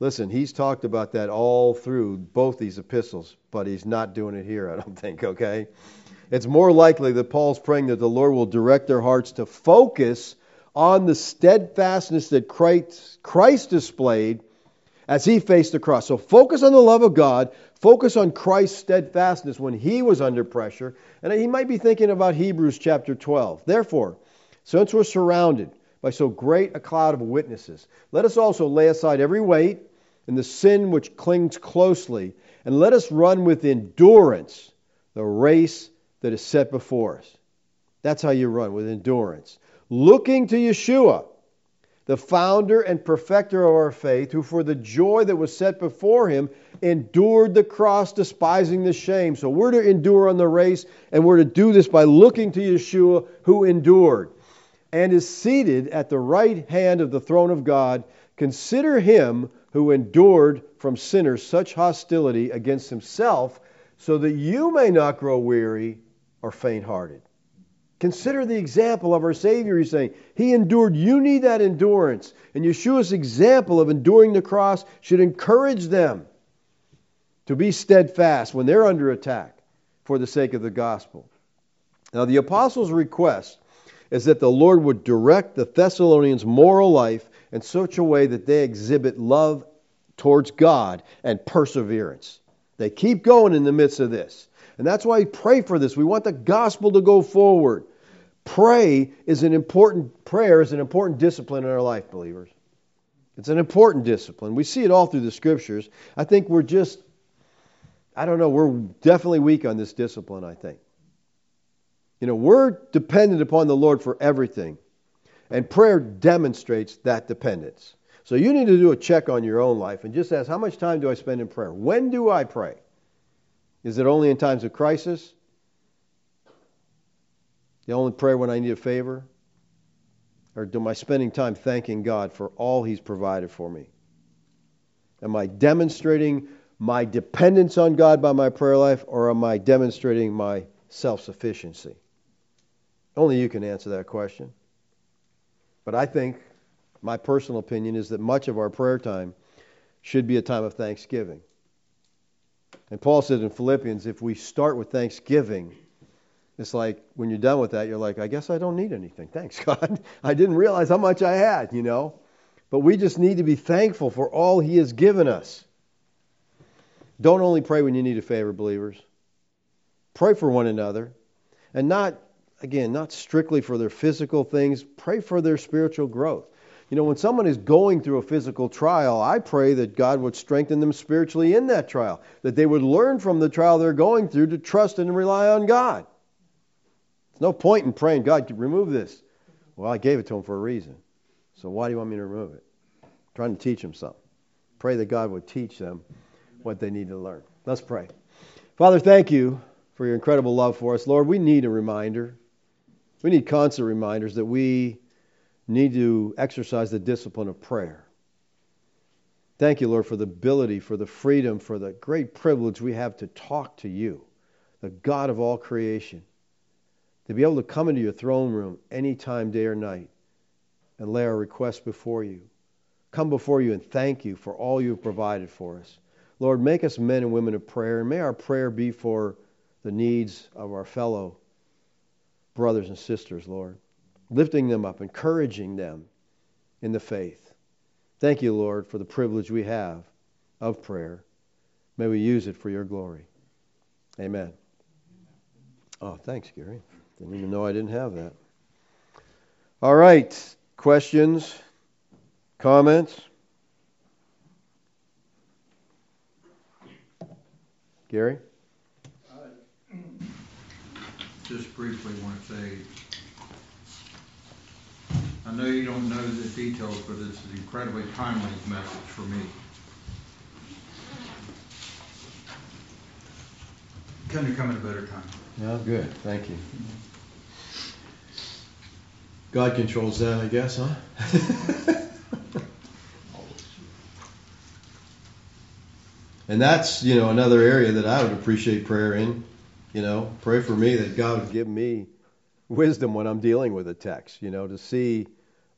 Listen, he's talked about that all through both these epistles, but he's not doing it here, I don't [LAUGHS] think, okay? It's more likely that Paul's praying that the Lord will direct their hearts to focus on the steadfastness that Christ displayed as he faced the cross. So focus on the love of God, focus on Christ's steadfastness when he was under pressure. And he might be thinking about Hebrews chapter 12. Therefore, since we're surrounded by so great a cloud of witnesses, let us also lay aside every weight and the sin which clings closely, and let us run with endurance the race that is set before us. That's how you run, with endurance. Looking to Yeshua the founder and perfecter of our faith, who for the joy that was set before him endured the cross, despising the shame. So we're to endure on the race, and we're to do this by looking to Yeshua, who endured and is seated at the right hand of the throne of God. Consider him who endured from sinners such hostility against himself, so that you may not grow weary or faint hearted. Consider the example of our Savior, he's saying. He endured. You need that endurance. And Yeshua's example of enduring the cross should encourage them to be steadfast when they're under attack for the sake of the gospel. Now, the apostles' request is that the Lord would direct the Thessalonians' moral life in such a way that they exhibit love towards God and perseverance. They keep going in the midst of this. And that's why we pray for this. We want the gospel to go forward. Pray is an important prayer is an important discipline in our life, believers. It's an important discipline. We see it all through the scriptures. I think we're just I don't know, we're definitely weak on this discipline, I think. You know, we're dependent upon the Lord for everything. And prayer demonstrates that dependence. So you need to do a check on your own life and just ask, how much time do I spend in prayer? When do I pray? Is it only in times of crisis? The only prayer when I need a favor? Or am I spending time thanking God for all He's provided for me? Am I demonstrating my dependence on God by my prayer life, or am I demonstrating my self sufficiency? Only you can answer that question. But I think, my personal opinion is that much of our prayer time should be a time of thanksgiving. And Paul said in Philippians, if we start with thanksgiving, it's like when you're done with that, you're like, I guess I don't need anything. [LAUGHS] Thanks, God. I didn't realize how much I had, you know. But we just need to be thankful for all He has given us. Don't only pray when you need a favor, believers. Pray for one another. And not, again, not strictly for their physical things. Pray for their spiritual growth. You know, when someone is going through a physical trial, I pray that God would strengthen them spiritually in that trial, that they would learn from the trial they're going through to trust and rely on God. There's no point in praying, God, remove this. Well, I gave it to him for a reason. So why do you want me to remove it? I'm trying to teach them something. Pray that God would teach them what they need to learn. Let's pray. Father, thank you for your incredible love for us. Lord, we need a reminder. We need constant reminders that we need to exercise the discipline of prayer. Thank you, Lord, for the ability, for the freedom, for the great privilege we have to talk to you, the God of all creation, to be able to come into your throne room anytime, day or night, and lay our requests before you. Come before you and thank you for all you've provided for us. Lord, make us men and women of prayer, and may our prayer be for the needs of our fellow brothers and sisters, Lord, lifting them up, encouraging them in the faith. Thank you, Lord, for the privilege we have of prayer. May we use it for your glory. Amen. Oh, thanks, Gary. Didn't even know I didn't have that. All right. Questions? Comments? Gary? Uh, [CLEARS THROAT] just briefly want to say, I know you don't know the details, but it's an incredibly timely message for me. Couldn't come at a better time. Yeah, good. Thank you. God controls that, I guess, huh? [LAUGHS] and that's, you know, another area that I would appreciate prayer in. You know, pray for me that God would give me wisdom when I'm dealing with a text, you know, to see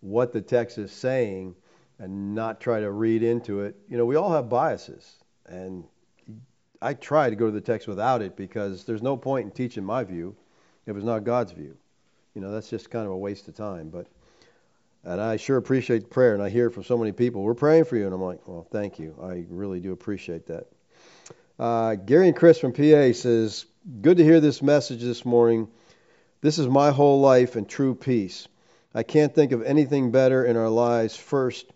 what the text is saying and not try to read into it. You know, we all have biases, and I try to go to the text without it because there's no point in teaching my view if it's not God's view. You know, that's just kind of a waste of time. But and I sure appreciate the prayer, and I hear from so many people, we're praying for you, and I'm like, well, thank you. I really do appreciate that. Uh, Gary and Chris from PA says, good to hear this message this morning. This is my whole life and true peace. I can't think of anything better in our lives. First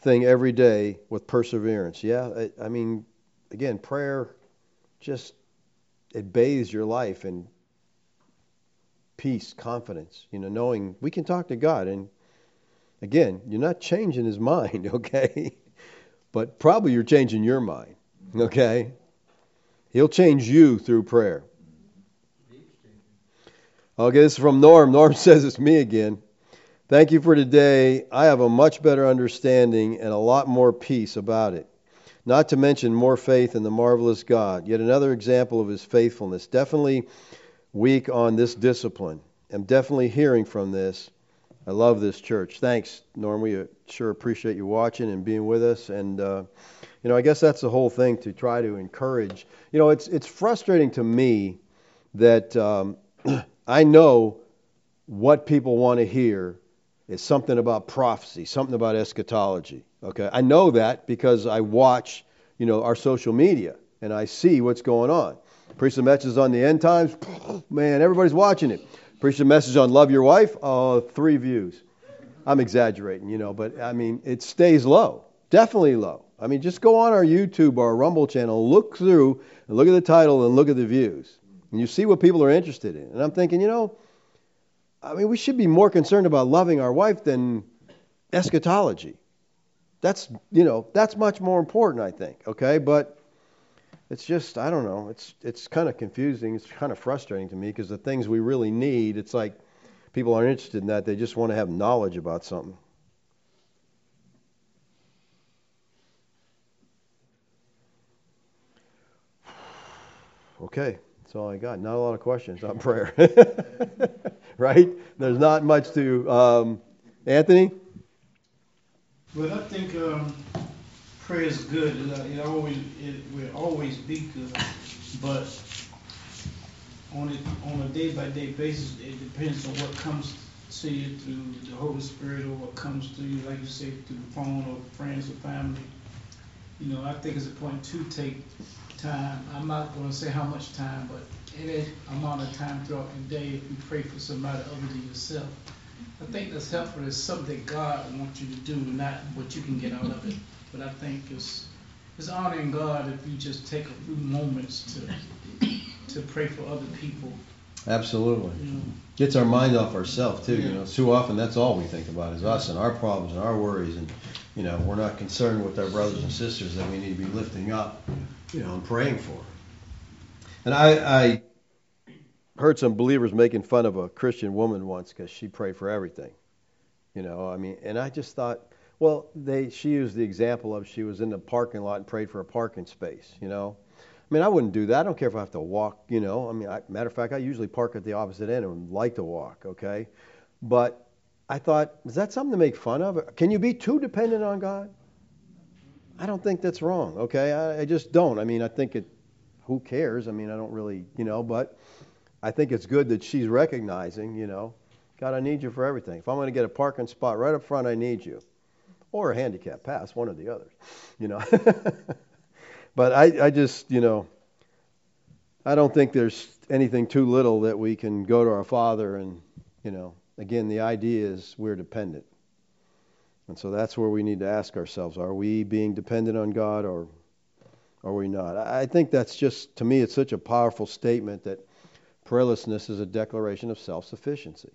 thing every day with perseverance. Yeah, I, I mean, again, prayer just it bathes your life in peace, confidence. You know, knowing we can talk to God, and again, you're not changing His [LAUGHS] mind, okay? But probably you're changing your mind, okay? He'll change you through prayer. Okay, this is from Norm. Norm [LAUGHS] says it's me again. Thank you for today. I have a much better understanding and a lot more peace about it. Not to mention more faith in the marvelous God. Yet another example of his faithfulness. Definitely weak on this discipline. I'm definitely hearing from this. I love this church. Thanks, Norm. We sure appreciate you watching and being with us. And uh, you know, I guess that's the whole thing to try to encourage. You know, it's it's frustrating to me that um, [CLEARS THROAT] I know what people want to hear is something about prophecy, something about eschatology. Okay, I know that because I watch, you know, our social media and I see what's going on. Preach the message on the end times, [SNIFFS] man, everybody's watching it. Preach the message on love your wife, uh, three views. I'm exaggerating, you know, but I mean, it stays low, definitely low. I mean, just go on our YouTube or our Rumble channel, look through, and look at the title and look at the views. And you see what people are interested in. And I'm thinking, you know, I mean, we should be more concerned about loving our wife than eschatology. That's, you know, that's much more important, I think, okay? But it's just, I don't know, it's, it's kind of confusing. It's kind of frustrating to me because the things we really need, it's like people aren't interested in that. They just want to have knowledge about something. [SIGHS] Okay, that's all I got. Not a lot of questions on prayer. [LAUGHS] [LAUGHS] right? There's not much to. Um, Anthony? Well, I think um, prayer is good. It, it always it will always be good, but on it on a day by day basis, it depends on what comes to you through the Holy Spirit or what comes to you, like you say, through the phone or friends or family. You know, I think it's important to take time. I'm not going to say how much time, but any amount of time throughout the day if you pray for somebody other than yourself. I think that's helpful. It's something God wants you to do, not what you can get out of it. But I think it's it's honoring God if you just take a few moments to to pray for other people. Absolutely. You know. Gets our mind off ourselves too. You know, too often that's all we think about is us and our problems and our worries, and you know, we're not concerned with our brothers and sisters that we need to be lifting up, you know, and praying for. And I, I heard some believers making fun of a Christian woman once because she prayed for everything. You know, I mean, and I just thought, well, they she used the example of she was in the parking lot and prayed for a parking space. You know, I mean, I wouldn't do that. I don't care if I have to walk. You know, I mean, I, matter of fact, I usually park at the opposite end and like to walk. Okay, but I thought, is that something to make fun of? Can you be too dependent on God? I don't think that's wrong. Okay, I, I just don't. I mean, I think it. Who cares? I mean, I don't really, you know, but I think it's good that she's recognizing, you know, God, I need you for everything. If I'm going to get a parking spot right up front, I need you. Or a handicap pass, one or the other, you know. [LAUGHS] but I, I just, you know, I don't think there's anything too little that we can go to our Father and, you know, again, the idea is we're dependent. And so that's where we need to ask ourselves are we being dependent on God or are we not? I think that's just, to me, it's such a powerful statement that prayerlessness is a declaration of self sufficiency.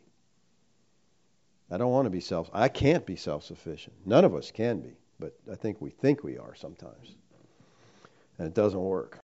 I don't want to be self. I can't be self-sufficient. None of us can be, but I think we think we are sometimes, and it doesn't work.